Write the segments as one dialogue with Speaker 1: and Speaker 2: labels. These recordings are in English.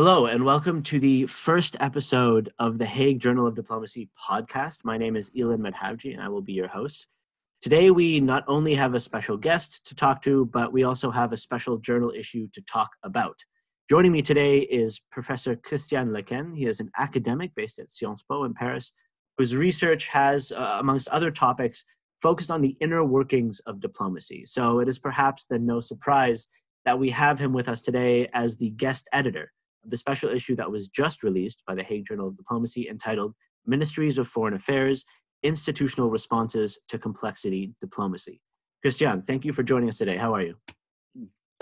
Speaker 1: Hello, and welcome to the first episode of the Hague Journal of Diplomacy podcast. My name is Ilen Madhavji, and I will be your host. Today, we not only have a special guest to talk to, but we also have a special journal issue to talk about. Joining me today is Professor Christian Lequesne. He is an academic based at Sciences Po in Paris, whose research has, uh, amongst other topics, focused on the inner workings of diplomacy. So it is perhaps then no surprise that we have him with us today as the guest editor the special issue that was just released by the Hague Journal of Diplomacy entitled Ministries of Foreign Affairs Institutional Responses to Complexity Diplomacy. Christian, thank you for joining us today. How are you?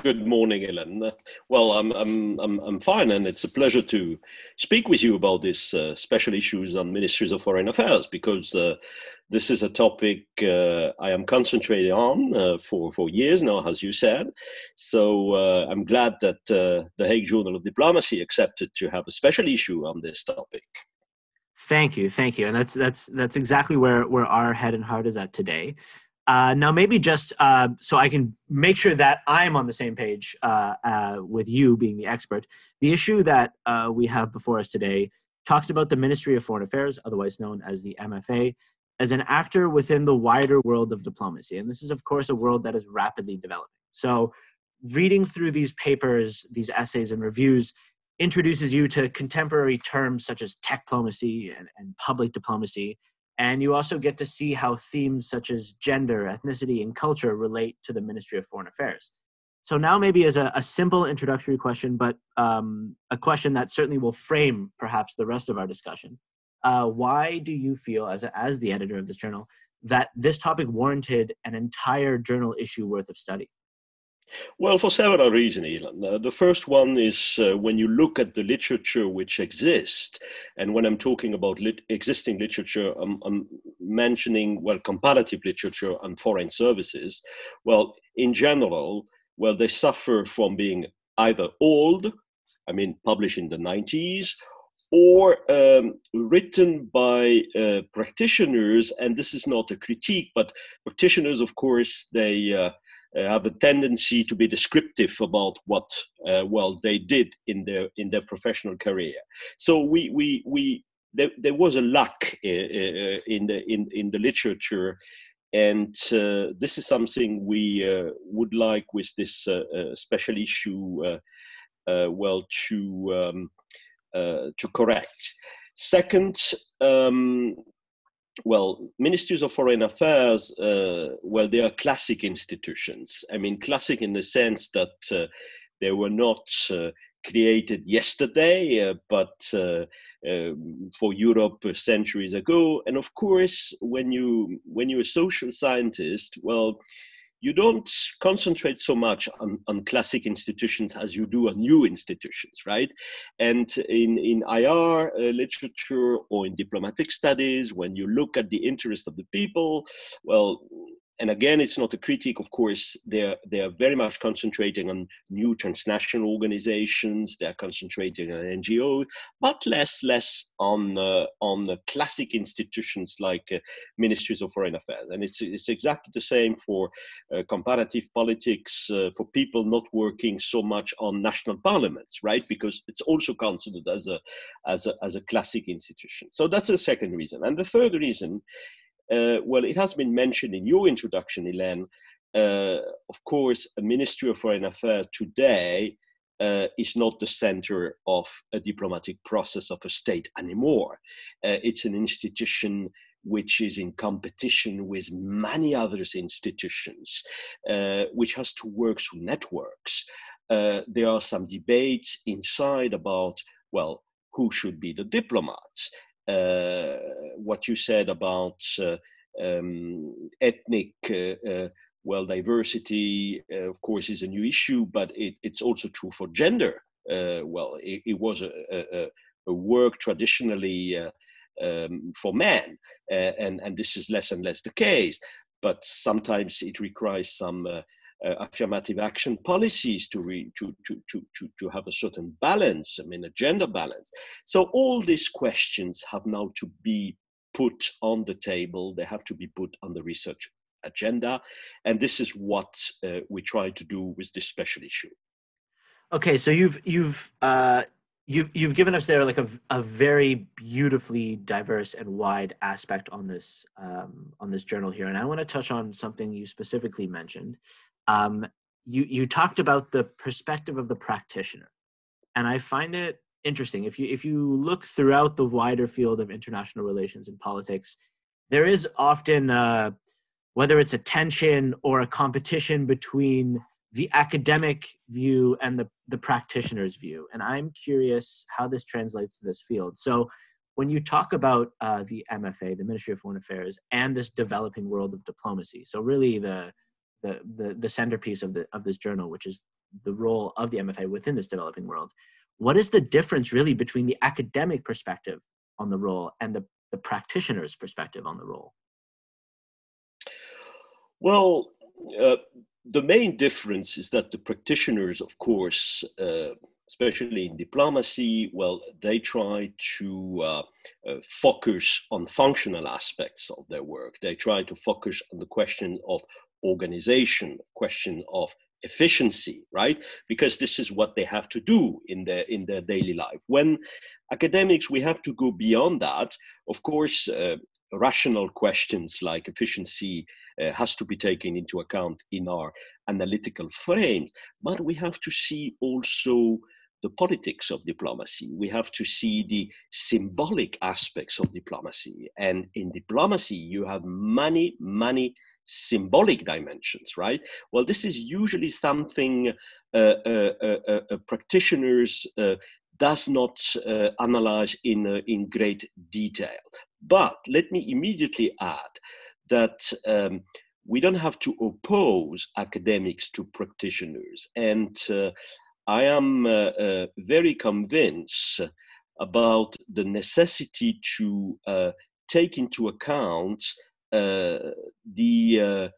Speaker 2: Good morning, Ellen. Well, I'm, I'm, I'm, I'm fine, and it's a pleasure to speak with you about this uh, special issues on ministries of foreign affairs because uh, this is a topic uh, I am concentrating on uh, for, for years now, as you said. So uh, I'm glad that uh, the Hague Journal of Diplomacy accepted to have a special issue on this topic.
Speaker 1: Thank you, thank you, and that's that's that's exactly where where our head and heart is at today. Uh, now, maybe just uh, so I can make sure that I'm on the same page uh, uh with you being the expert, the issue that uh, we have before us today talks about the Ministry of Foreign Affairs, otherwise known as the MFA, as an actor within the wider world of diplomacy. And this is, of course, a world that is rapidly developing. So, reading through these papers, these essays, and reviews introduces you to contemporary terms such as tech diplomacy and, and public diplomacy and you also get to see how themes such as gender, ethnicity, and culture relate to the Ministry of Foreign Affairs. So, now maybe as a, a simple introductory question, but um, a question that certainly will frame perhaps the rest of our discussion. Uh, why do you feel, as, a, as the editor of this journal, that this topic warranted an entire journal issue worth of study?
Speaker 2: Well, for several reasons, Elon. Uh, the first one is uh, when you look at the literature which exists, and when I'm talking about lit- existing literature, I'm, I'm, mentioning, well, comparative literature on foreign services. Well, in general, well, they suffer from being either old, I mean, published in the 90s, or um, written by uh, practitioners, and this is not a critique, but practitioners, of course, they uh, have a tendency to be descriptive about what uh, well they did in their in their professional career. So we we we there, there was a lack uh, uh, in the in in the literature. And uh, this is something we uh, would like with this special issue, well, to um, to correct. Second, um, well, ministries of foreign affairs, uh, well, they are classic institutions. I mean, classic in the sense that uh, they were not uh, created yesterday, uh, but uh, um, for Europe centuries ago. And of course, when you when you're a social scientist, well, you don't concentrate so much on, on classic institutions as you do on new institutions, right? And in, in IR uh, literature or in diplomatic studies, when you look at the interest of the people, well, and again, it's not a critique. Of course, they're they're very much concentrating on new transnational organizations. They're concentrating on NGOs, but less less on uh, on the classic institutions like uh, ministries of foreign affairs. And it's it's exactly the same for uh, comparative politics uh, for people not working so much on national parliaments, right? Because it's also considered as a as a as a classic institution. So that's the second reason. And the third reason uh, well, it has been mentioned in your introduction, Elaine. Uh, of course, a Ministry of Foreign Affairs today uh, is not the center of a diplomatic process of a state anymore. Uh, it's an institution which is in competition with many other institutions, uh, which has to work through networks. Uh, there are some debates inside about, well, who should be the diplomats. Uh, what you said about uh, um, ethnic uh, well diversity of course is a new issue but it, it's also true for gender. Well it, it was a, a, a, work traditionally um, for men uh, and and this is less and less the case. But sometimes it requires some uh, uh, affirmative action policies to, re, to, to, to, to, to have a certain balance, I mean, a gender balance. So all these questions have now to be put on the table. They have to be put on the research agenda. And this is what uh, we try to do with this special issue.
Speaker 1: Okay, so you've you've uh, you've you've given us there like a, a very beautifully diverse and wide aspect on this um, on this journal here, and I want to touch on something you specifically mentioned. Um, you you talked about the perspective of the practitioner, and I find it interesting. If you if you look throughout the wider field of international relations and politics, there is often uh, whether it's a tension or a competition between the academic view and the, the practitioner's view. And I'm curious how this translates to this field. So, when you talk about uh, the MFA, the Ministry of Foreign Affairs, and this developing world of diplomacy, so really the, the, the, centerpiece of, the, of this journal, which is the role of the MFA within this developing world, what is the difference really between the academic perspective on the role and the, the practitioner's perspective on the role?
Speaker 2: Well, uh, the main difference is that the practitioners, of course, uh, especially in diplomacy, well, they try to uh, uh, focus on functional aspects of their work. They try to focus on the question of organization, question of efficiency, right? Because this is what they have to do in their in their daily life. When academics, we have to go beyond that. Of course, uh, rational questions like efficiency uh, has to be taken into account in our analytical frames but we have to see also the politics of diplomacy we have to see the symbolic aspects of diplomacy and in diplomacy you have many many symbolic dimensions right well this is usually something uh, uh, uh, practitioners does not analyze in, in great detail but let me immediately add that um, we don't have to oppose academics to practitioners. And uh, I am uh, uh, very convinced about the necessity to take into account Uh, the uh,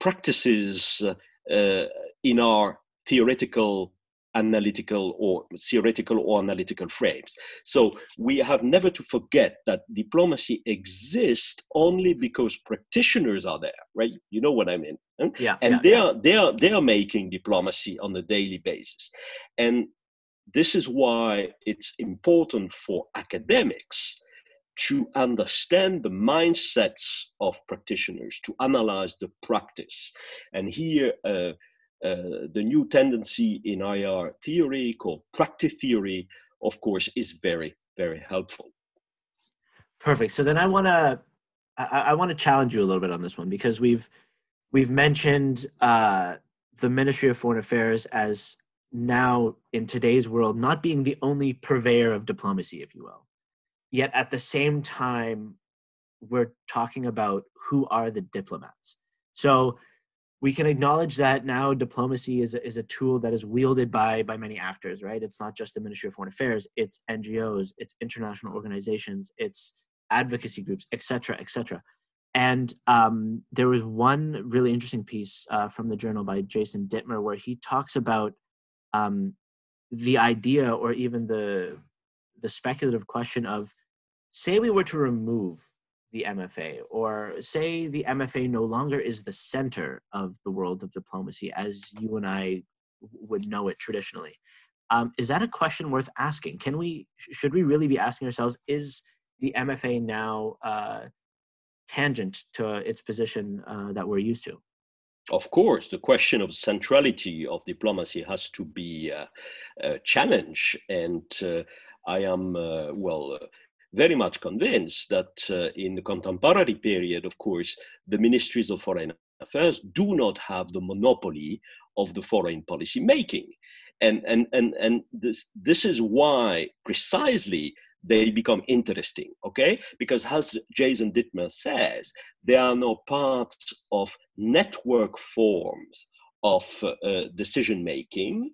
Speaker 2: practices uh, uh, in our theoretical analytical or theoretical or analytical frames. So we have never to forget that diplomacy exists only because practitioners are there, right? You know what I mean?
Speaker 1: Yeah.
Speaker 2: And
Speaker 1: yeah,
Speaker 2: they
Speaker 1: yeah.
Speaker 2: are they are they are making diplomacy on a daily basis. And this is why it's important for academics to understand the mindsets of practitioners, to analyze the practice. And here, uh, uh, the new tendency in IR theory called practice theory, of course, is very, very helpful.
Speaker 1: Perfect. So then I want to I, I want to challenge you a little bit on this one because we've we've mentioned uh, the Ministry of Foreign Affairs as now in today's world not being the only purveyor of diplomacy, if you will. Yet at the same time, we're talking about who are the diplomats. So we can acknowledge that now diplomacy is a, is a tool that is wielded by by many actors right it's not just the ministry of foreign affairs it's ngos it's international organizations it's advocacy groups etc etc and um, there was one really interesting piece uh, from the journal by jason dittmer where he talks about um, the idea or even the the speculative question of say we were to remove the MFA, or say the MFA no longer is the center of the world of diplomacy as you and I would know it traditionally. Um, is that a question worth asking? Can we, should we really be asking ourselves, is the MFA now uh, tangent to its position uh, that we're used to?
Speaker 2: Of course, the question of centrality of diplomacy has to be uh, uh challenged, and uh, I am uh, well very much convinced that uh, in the contemporary period, of course, the ministries of foreign affairs do not have the monopoly of the foreign policy making. And, and, and, and this, this is why precisely they become interesting, okay? Because as Jason Dittmer says, they are now part of network forms of uh, decision making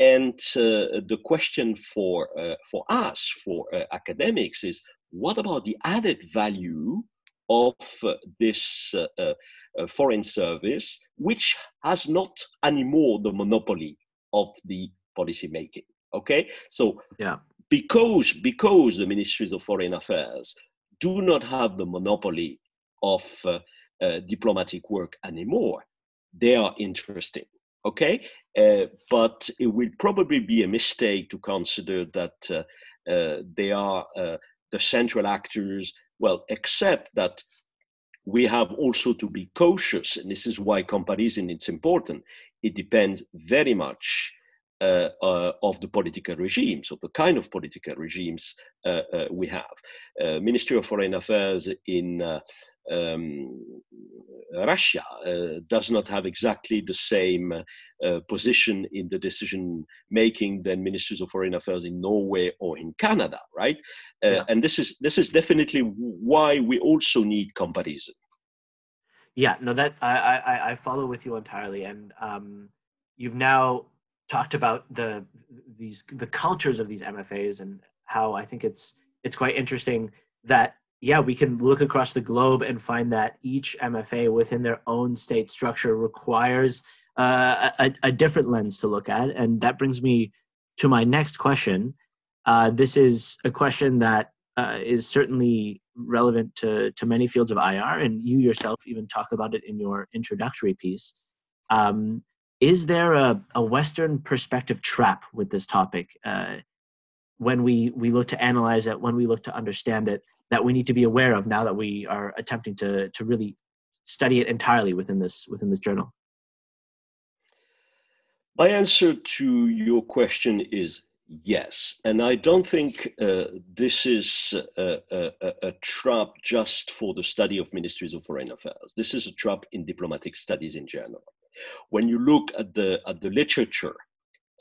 Speaker 2: and uh, the question for, uh, for us, for uh, academics, is what about the added value of uh, this uh, uh, foreign service, which has not anymore the monopoly of the policy making? Okay, so
Speaker 1: yeah,
Speaker 2: because because the ministries of foreign affairs do not have the monopoly of diplomatic work anymore, they are interesting Okay, uh, but it will probably be a mistake to consider that uh, uh, they are uh, the central actors. Well, except that we have also to be cautious, and this is why comparison is important. It depends very much uh, uh, of the political regimes, of the kind of political regimes uh, uh we have. Ministry of Foreign Affairs in um, Russia does not have exactly the same position in the decision making than ministries of foreign affairs in Norway or in Canada, right? Yeah. And this is this is definitely why we also need comparison.
Speaker 1: Yeah, no, that I I, I follow with you entirely, and um, you've now talked about the these the cultures of these MFAs and how I think it's it's quite interesting that yeah we can look across the globe and find that each MFA within their own state structure requires uh, a, a, different lens to look at and that brings me to my next question. Uh, this is a question that uh, is certainly relevant to, to many fields of IR, and you yourself even talk about it in your introductory piece. Um, is there a, a Western perspective trap with this topic uh, when we, we look to analyze it, when we look to understand it, that we need to be aware of now that we are attempting to, to really study it entirely within this, within this journal?
Speaker 2: My answer to your question is yes. And I don't think uh, this is a, a, a, trap just for the study of ministries of foreign affairs. This is a trap in diplomatic studies in general. When you look at the at the literature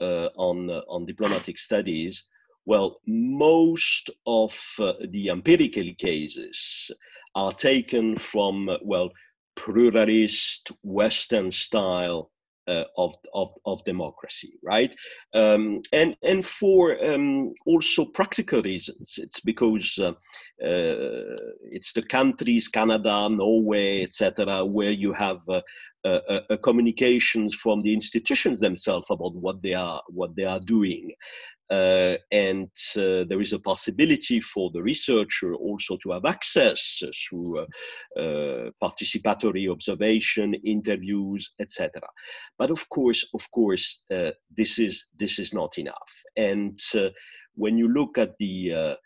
Speaker 2: uh, on uh, on diplomatic studies, well, most of uh, the empirical cases are taken from well pluralist Western style uh, of, of, of democracy, right? Um, and and for um, also practical reasons, it's because uh, uh, it's the countries, Canada, Norway, etc., where you have uh, uh, uh, communications from the institutions themselves about what they are what they are doing. Uh, and uh, there is a possibility for the researcher also to have access through uh, uh participatory observation, interviews, etc. But of course, of course, uh, this is this is not enough. And uh, when you look at the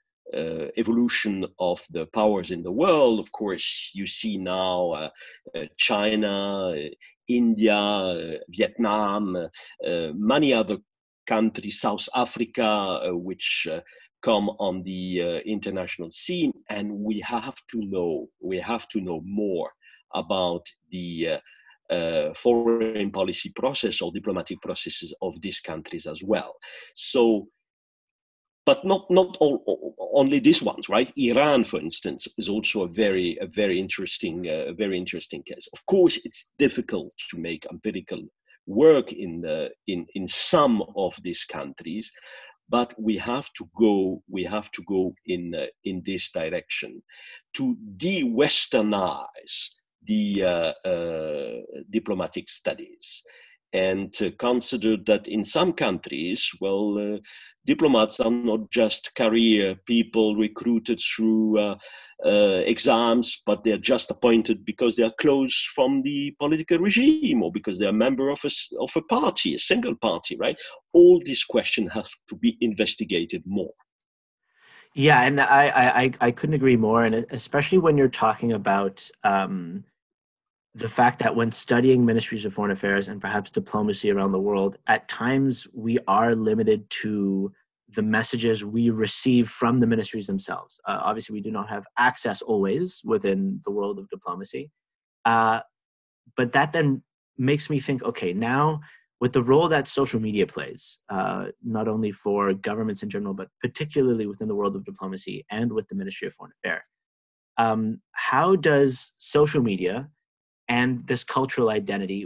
Speaker 2: evolution of the powers in the world, of course, you see now China, India, Vietnam, many other countries, South Africa, uh, which uh, come on the uh, international scene, and we have to know, we have to know more about the uh, foreign policy process or diplomatic processes of these countries as well. So, but not not all, only these ones, right? Iran, for instance, is also a very a very interesting uh, very interesting case. Of course, it's difficult to make empirical work in the in in some of these countries but we have to go we have to go in uh, in this direction to de-westernize the uh, uh, diplomatic studies and consider that in some countries well uh, diplomats are not just career people recruited through uh, uh, exams, but they're just appointed because they are close from the political regime or because they're a member of a, of a party, a single party, right? All these questions have to be investigated more.
Speaker 1: Yeah, and I, I, I couldn't agree more. And especially when you're talking about um, the fact that when studying ministries of foreign affairs and perhaps diplomacy around the world, at times we are limited to the messages we receive from the ministries themselves. Uh, obviously, we do not have access always within the world of diplomacy. Uh, but that then makes me think okay, now with the role that social media plays, uh, not only for governments in general, but particularly within the world of diplomacy and with the Ministry of Foreign Affairs, um, how does social media and this cultural identity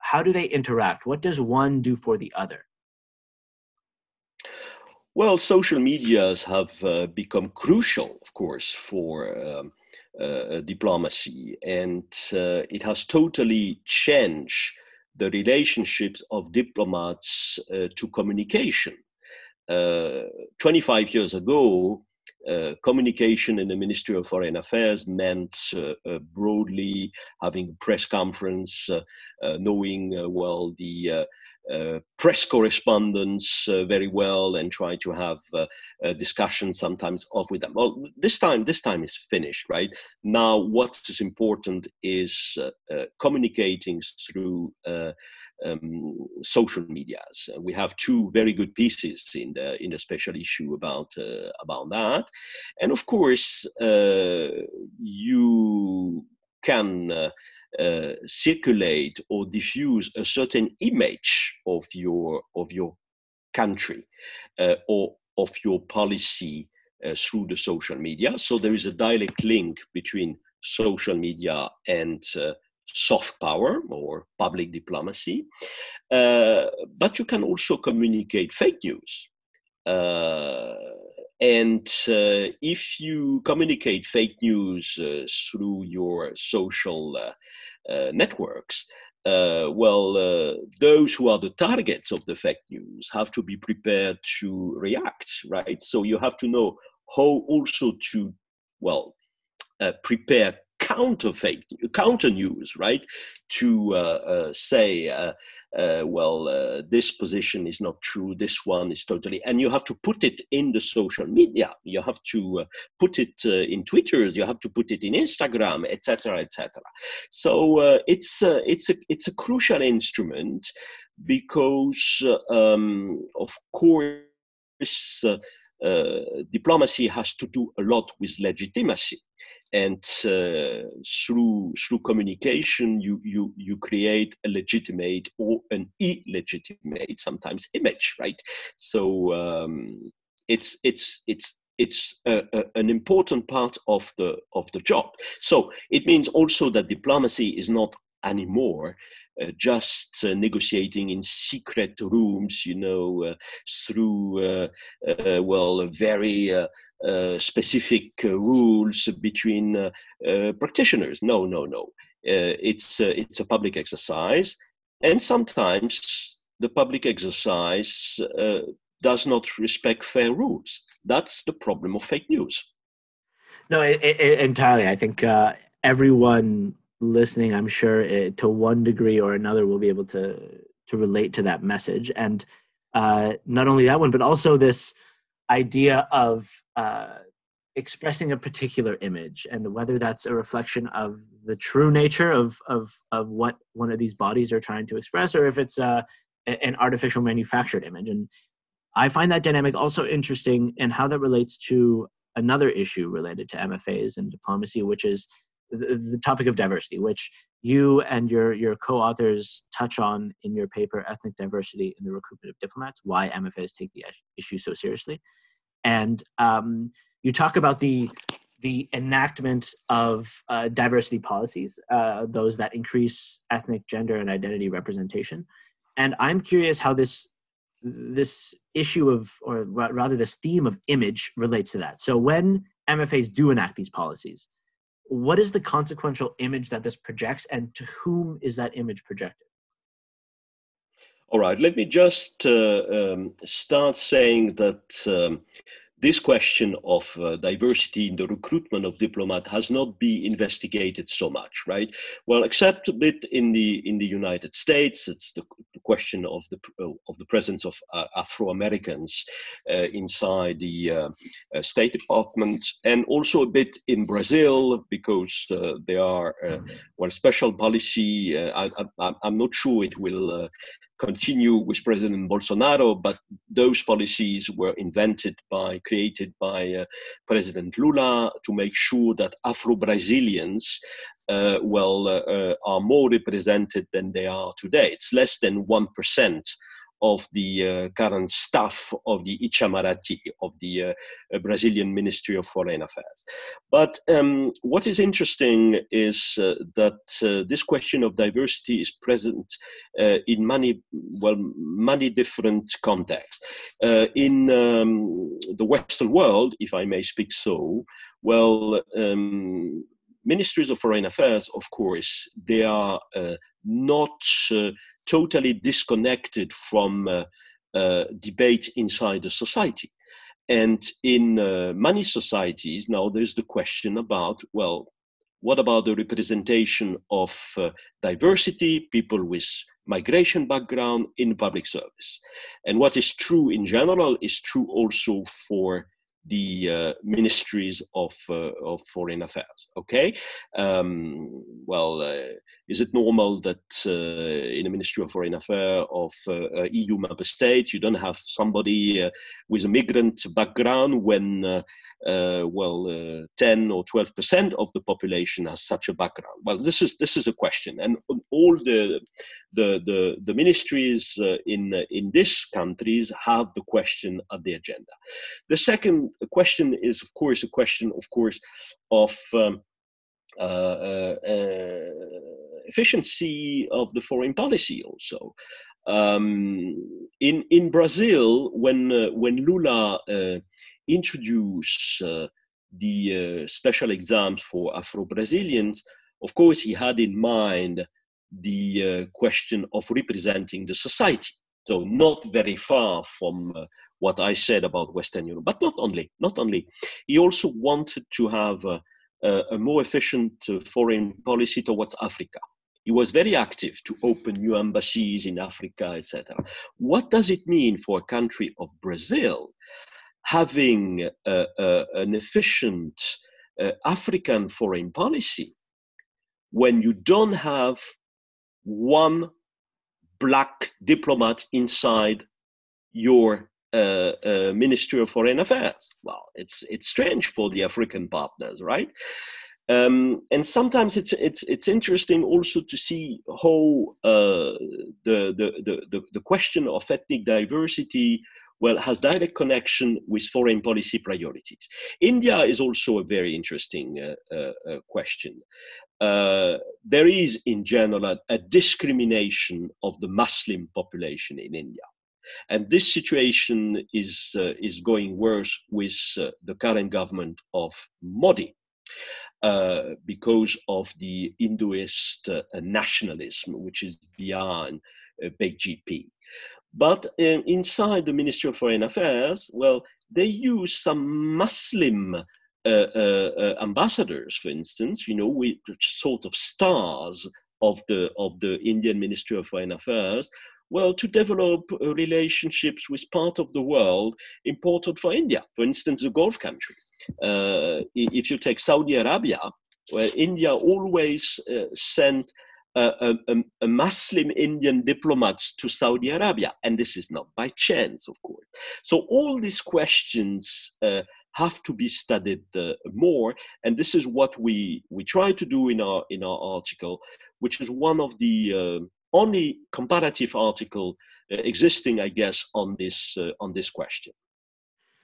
Speaker 1: how do they interact? What does one do for the other?
Speaker 2: Well social medias have uh, become crucial of course for um, uh, diplomacy and uh, it has totally changed the relationships of diplomats uh, to communication. Uh, 25 years ago uh, communication in the Ministry of Foreign Affairs meant uh, uh, broadly having a press conference, knowing well the uh, press correspondence uh, very well and try to have uh, discussions sometimes off with them. Well, this time, this time is finished, right? Now, what is important is communicating through um, social medias. we have two very good pieces in the in the special issue about uh, about that, and of course uh, you can uh, uh, circulate or diffuse a certain image of your of your country uh, or of your policy uh, through the social media. So there is a direct link between social media and uh, soft power or public diplomacy. Uh, but you can also communicate fake news. Uh, and uh, if you communicate fake news uh, through your social uh, uh, networks, well, those who are the targets of the fake news have to be prepared to react, right? So you have to know how also to, well, prepare counter fake counter news right? To uh, uh, say uh, uh well uh, this position is not true this one is totally and you have to put it in the social media. You have to uh, put it in twitter you have to put it in instagram etc etc so it's it's a it's a crucial instrument because um, of course diplomacy has to do a lot with legitimacy and uh, through through communication you you you create a legitimate or an illegitimate sometimes image right? So um, it's it's it's it's a, a, an important part of the of the job. So it means also that diplomacy is not anymore uh, just uh, negotiating in secret rooms, you know, uh, through, uh, uh, well, very uh, Uh, specific uh, rules between uh, practitioners. No, no, no. it's, it's a public exercise. And sometimes the public exercise does not respect fair rules. That's the problem of fake news.
Speaker 1: No, it, it, entirely. I think everyone listening, I'm sure it, to one degree or another will be able to to relate to that message. And uh, not only that one, but also this idea of uh, expressing a particular image and whether that's a reflection of the true nature of of of what one of these bodies are trying to express, or if it's uh, an artificial manufactured image. And I find that dynamic also interesting and in how that relates to another issue related to MFAs and diplomacy, which is the, topic of diversity, which you and your your co-authors touch on in your paper, "Ethnic Diversity in the Recruitment of Diplomats: Why MFAs Take the Issue So Seriously," and um, you talk about the the enactment of uh, diversity policies, uh, those that increase ethnic, gender, and identity representation. And I'm curious how this this issue of, or rather, this theme of image relates to that. So when MFAs do enact these policies, what is the consequential image that this projects and to whom is that image projected?
Speaker 2: All right let me just uh, um, start saying that um, this question of uh, diversity in the recruitment of diplomat has not been investigated so much, right? Well, except a bit in the in the United States, it's the, question of the of the presence of uh, Afro Americans uh, inside the uh, uh, State Department, and also a bit in Brazil because uh, there are well special policy. I, am not sure it will continue with President Bolsonaro, but those policies were invented by, created by uh, President Lula to make sure that Afro Brazilians uh, well, uh, uh, are more represented than they are today. It's less than 1% of the uh, current staff of the Itamaraty, of the uh, uh, Brazilian Ministry of Foreign Affairs. But um, what is interesting is uh, that uh, this question of diversity is present uh, in many, well, many different contexts. in um, the Western world, if I may speak so, well, um, ministries of foreign affairs, of course, they are not totally disconnected from uh, uh, debate inside the society. And in uh, many societies now, there's the question about well, what about the representation of uh, diversity, people with migration background in public service? And what is true in general is true also for the uh, ministries of, uh, of foreign affairs. Okay, um, well, uh, is it normal that uh, in a ministry of foreign affairs of uh, EU member states you don't have somebody uh, with a migrant background when uh, well, uh, 10 or 12 percent of the population has such a background. Well, this is this is a question, and all the the the, the ministries uh, in in these countries have the question at the agenda. The second question is, of course, a question, of course, of um, uh, uh, uh, efficiency of the foreign policy also. Um, in in Brazil, when when Lula introduced uh, the uh, special exams for Afro-Brazilians, of course, he had in mind the uh, question of representing the society. So not very far from uh, what I said about Western Europe, but not only. Not only, he also wanted to have a, a more efficient uh, foreign policy towards Africa. He was very active to open new embassies in Africa, etc. What does it mean for a country of Brazil having an efficient uh, African foreign policy when you don't have one black diplomat inside your uh, uh, Ministry of Foreign Affairs. Well, it's it's strange for the African partners, right? Um, and sometimes it's it's it's interesting also to see how uh, the, the the the question of ethnic diversity well, has direct connection with foreign policy priorities. India is also a very interesting uh, uh, uh question. There is, in general, a, a, discrimination of the Muslim population in India. And this situation is, uh, is going worse with uh, the current government of Modi. Uh, because of the Hinduist uh, nationalism, which is beyond uh. But uh, inside the Ministry of Foreign Affairs, well, they use some Muslim uh, ambassadors, for instance, you know, with sort of stars of the of the Indian Ministry of Foreign Affairs, well, to develop uh, relationships with part of the world important for India. For instance, the Gulf country. Uh, if you take Saudi Arabia, where India always sent a, a, a, Muslim Indian diplomats to Saudi Arabia. And this is not by chance, of course. So all these questions uh, have to be studied uh, more. And this is what we, we try to do in our, in our article, which is one of the uh, only comparative article uh, existing, I guess, on this, uh, on this question.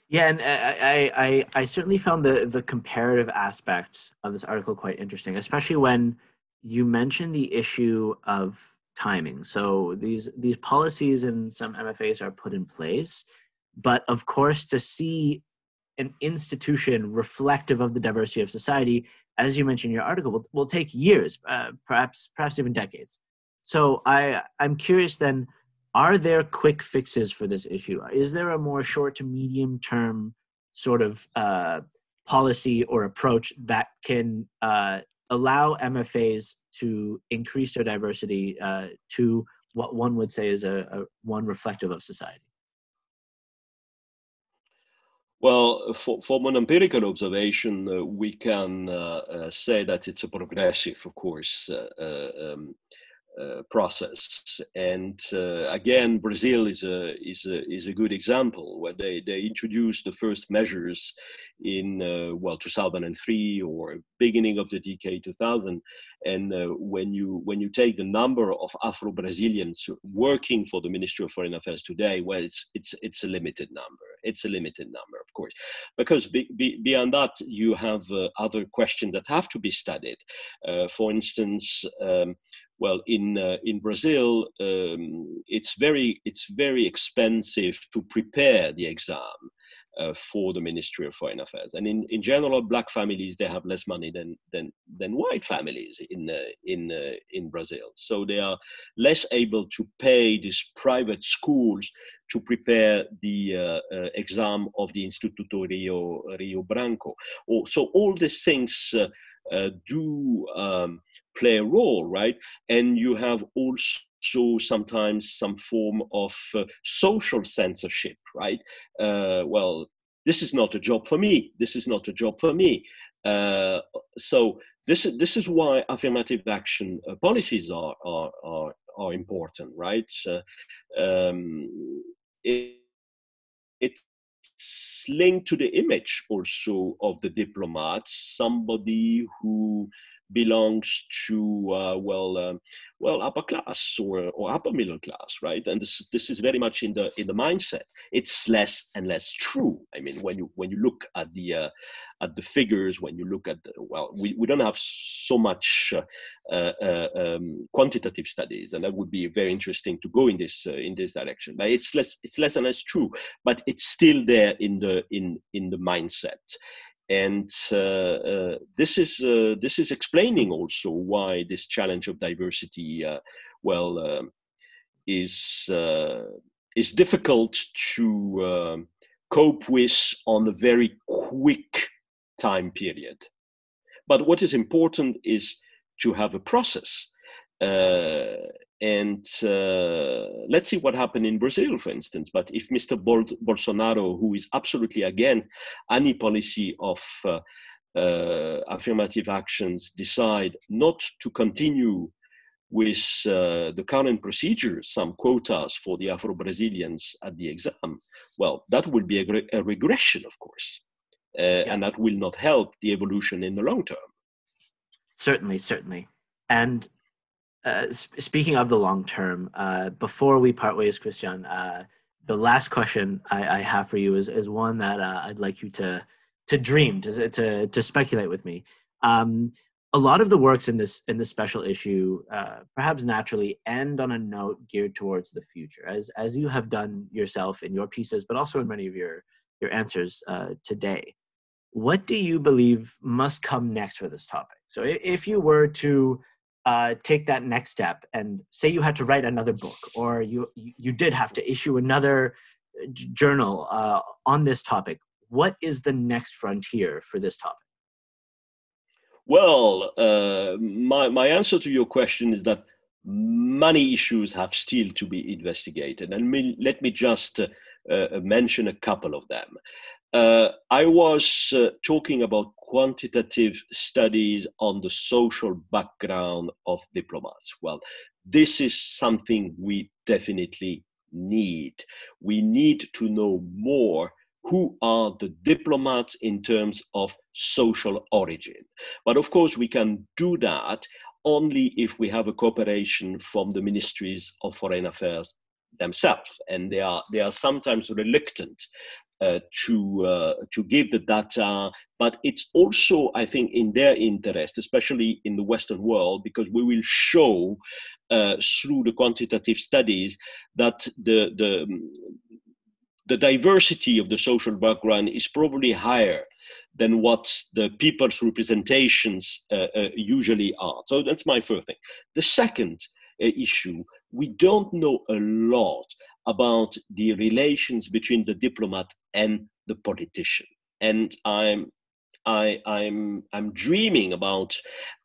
Speaker 1: Yeah, and I, I, I certainly found the, the comparative aspect of this article quite interesting, especially when you mentioned the issue of timing. So these these policies and some MFAs are put in place, but of course, to see an institution reflective of the diversity of society, as you mentioned in your article, will, will take years, uh, perhaps perhaps even decades. So I I'm curious then, are there quick fixes for this issue? Is there a more short to medium term sort of uh, policy or approach that can uh, allow MFAs to increase their diversity uh, to what one would say is a, a one reflective of society?
Speaker 2: Well, for, from an empirical observation, uh, we can uh, uh say that it's a progressive, of course, uh, uh, um, uh, process. And uh, again, Brazil is a, is, a, is a good example where they, they introduced the first measures in, uh, well, 2003 or beginning of the decade 2000. And uh, when, you, when you take the number of Afro-Brazilians working for the Ministry of Foreign Affairs today, well, it's, it's, it's a limited number. It's a limited number, of course. Because be, be, beyond that, you have uh, other questions that have to be studied. for instance, um, well in uh, in brazil um, it's very it's very expensive to prepare the exam uh, for the Ministry of Foreign Affairs. And in, in general, black families they have less money than than than white families in uh, in uh, in Brazil. So they are less able to pay these private schools to prepare the uh, uh, exam of the Instituto Rio Rio Branco. Oh, so all these things uh, do um, play a role, right? And you have also so sometimes some form of uh, social censorship, right? Uh, well, this is not a job for me. This is not a job for me. Uh, so this is this is why affirmative action uh, policies are are are, are important, right? Uh, um, it, linked to the image also of the diplomat, somebody who belongs to uh, well uh, well upper class or, or upper middle class right? And this this is very much in the in the mindset. It's less and less true. I mean when you when you look at the uh, at the figures when you look at the, well we, we don't have so much uh, uh, uh, um, quantitative studies and that would be very interesting to go in this in this direction. But it's less it's less and less true but it's still there in the in in the mindset and uh, uh, this is uh, this is explaining also why this challenge of diversity, well, um, is is difficult to um, cope with on a very quick time period. But what is important is to have a process. And uh, let's see what happened in Brazil, for instance. But if Mr. Bol- Bolsonaro, who is absolutely against any policy of uh, uh, affirmative actions, decide not to continue with uh, the current procedure, some quotas for the Afro-Brazilians at the exam, well, that will be a, a regression, of course. Uh, yeah. And that will not help the evolution in the long term.
Speaker 1: Certainly, certainly. And uh, speaking of the long term, uh, before we part ways, Christian, uh, the last question I, I, have for you is, is one that uh, I'd like you to to dream to to, to speculate with me. Um, a lot of the works in this in this special issue, uh, perhaps naturally, end on a note geared towards the future, as as you have done yourself in your pieces, but also in many of your your answers today. What do you believe must come next for this topic? So, if you were to uh, take that next step and say you had to write another book or you you did have to issue another uh, journal uh, on this topic. What is the next frontier for this topic?
Speaker 2: Well uh, my, my answer to your question is that many issues have still to be investigated. And me, let me just uh, uh, mention a couple of them uh, I was uh, talking about quantitative studies on the social background of diplomats. Well, this is something we definitely need. We need to know more who are the diplomats in terms of social origin. But of course, we can do that only if we have a cooperation from the ministries of foreign affairs themselves and they are they are sometimes reluctant uh, to uh, to give the data, but it's also, I think, in their interest, especially in the Western world, because we will show uh, through the quantitative studies that the the the diversity of the social background is probably higher than what the people's representations uh, uh, usually are. So that's my first thing. The second issue, we don't know a lot about the relations between the diplomat and the politician. And I'm I, I'm I'm dreaming about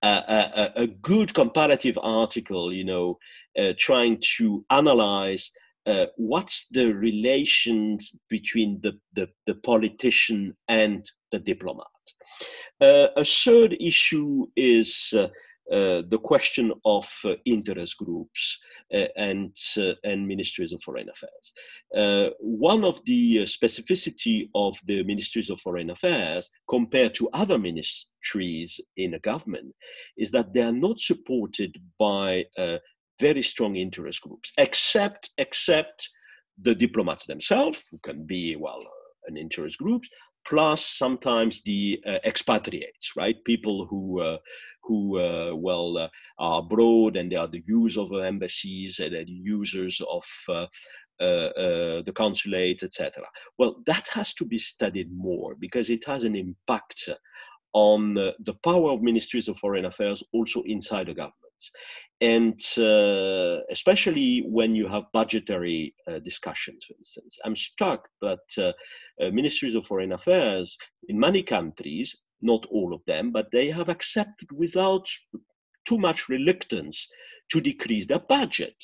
Speaker 2: a, a, a good comparative article, you know, uh, trying to analyze uh, what's the relations between the, the, the politician and the diplomat. Uh, a third issue is uh, the question of uh, interest groups uh, and, and ministries of foreign affairs. one of the specificity of the ministries of foreign affairs compared to other ministries in a government is that they are not supported by very strong interest groups, except except the diplomats themselves, who can be well an interest group, plus sometimes the uh, expatriates, right? People who uh, who uh, well uh, are abroad and they are the users of embassies and the users of uh, uh, uh, the consulate, etc. Well, that has to be studied more because it has an impact on uh, the power of ministries of foreign affairs also inside the governments. And especially when you have budgetary discussions, for instance, I'm struck that ministries of foreign affairs in many countries, not all of them, but they have accepted without too much reluctance to decrease their budget.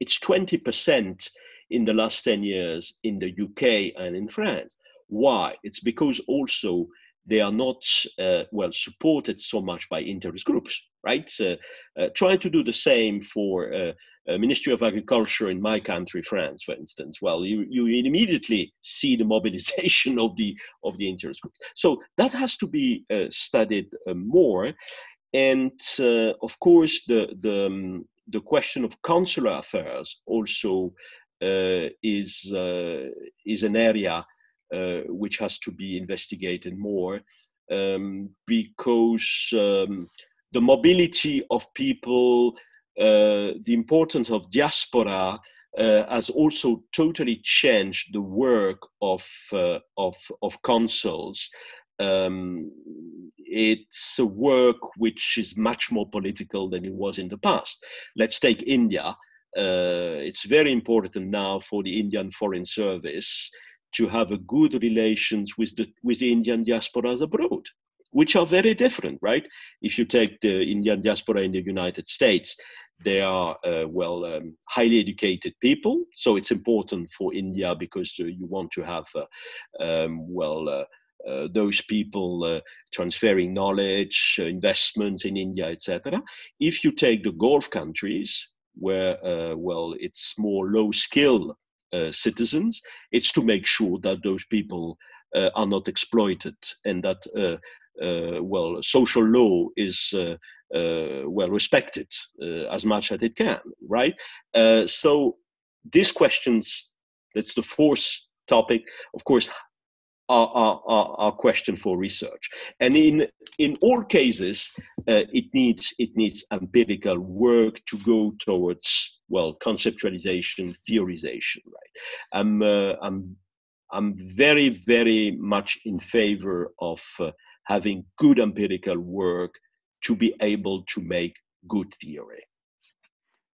Speaker 2: It's 20% in the last 10 years in the UK and in France. Why? It's because also they are not uh, well supported so much by interest groups right? Uh, uh, trying to do the same for uh, ministry of agriculture in my country france for instance. Well you, you immediately see the mobilization of the of the interest groups. So that has to be uh, studied uh, more. And of course the the um, the question of consular affairs also is is an area uh, which has to be investigated more um, because um, the mobility of people, uh, the importance of diaspora uh, has also totally changed the work of uh, of, of consuls. Um, it's a work which is much more political than it was in the past. Let's take India. Uh, it's very important now for the Indian Foreign Service to have a good relations with the with the Indian diasporas abroad, which are very different, right? If you take the Indian diaspora in the United States, they are uh, well um, highly educated people, so it's important for India because uh, you want to have uh, um, well. Uh, uh, those people uh, transferring knowledge, investments in India, etc. If you take the Gulf countries, where well, it's more low skill uh, citizens. It's to make sure that those people uh, are not exploited and that, uh, uh well, social law is uh, well respected as much as it can, right? so these questions, that's the fourth topic, of course, are, are, are, question for research. And in, in all cases, uh, it, needs, it needs empirical work to go towards, well, conceptualization, theorization? I'm, uh, I'm, I'm very, very much in favor of uh, having good empirical work to be able to make good theory.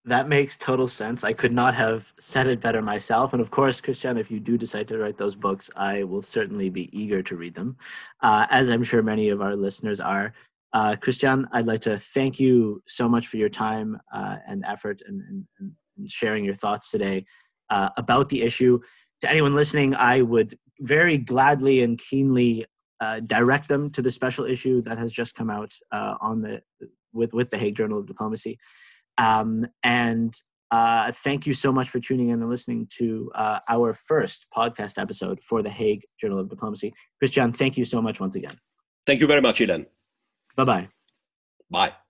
Speaker 1: That makes total sense. I could not have said it better myself. And of course, Christian, if you do decide to write those books, I will certainly be eager to read them, uh, as I'm sure many of our listeners are. Uh, Christian, I'd like to thank you so much for your time uh, and effort and, and, and, sharing your thoughts today uh, about the issue. To anyone listening, I would very gladly and keenly uh, direct them to the special issue that has just come out uh, on the with with the Hague Journal of Diplomacy. Um, and uh, thank you so much for tuning in and listening to uh, our first podcast episode for the Hague Journal of Diplomacy. Christian, thank you so much once again.
Speaker 2: Thank you very much, Ilen.
Speaker 1: Bye-bye.
Speaker 2: Bye.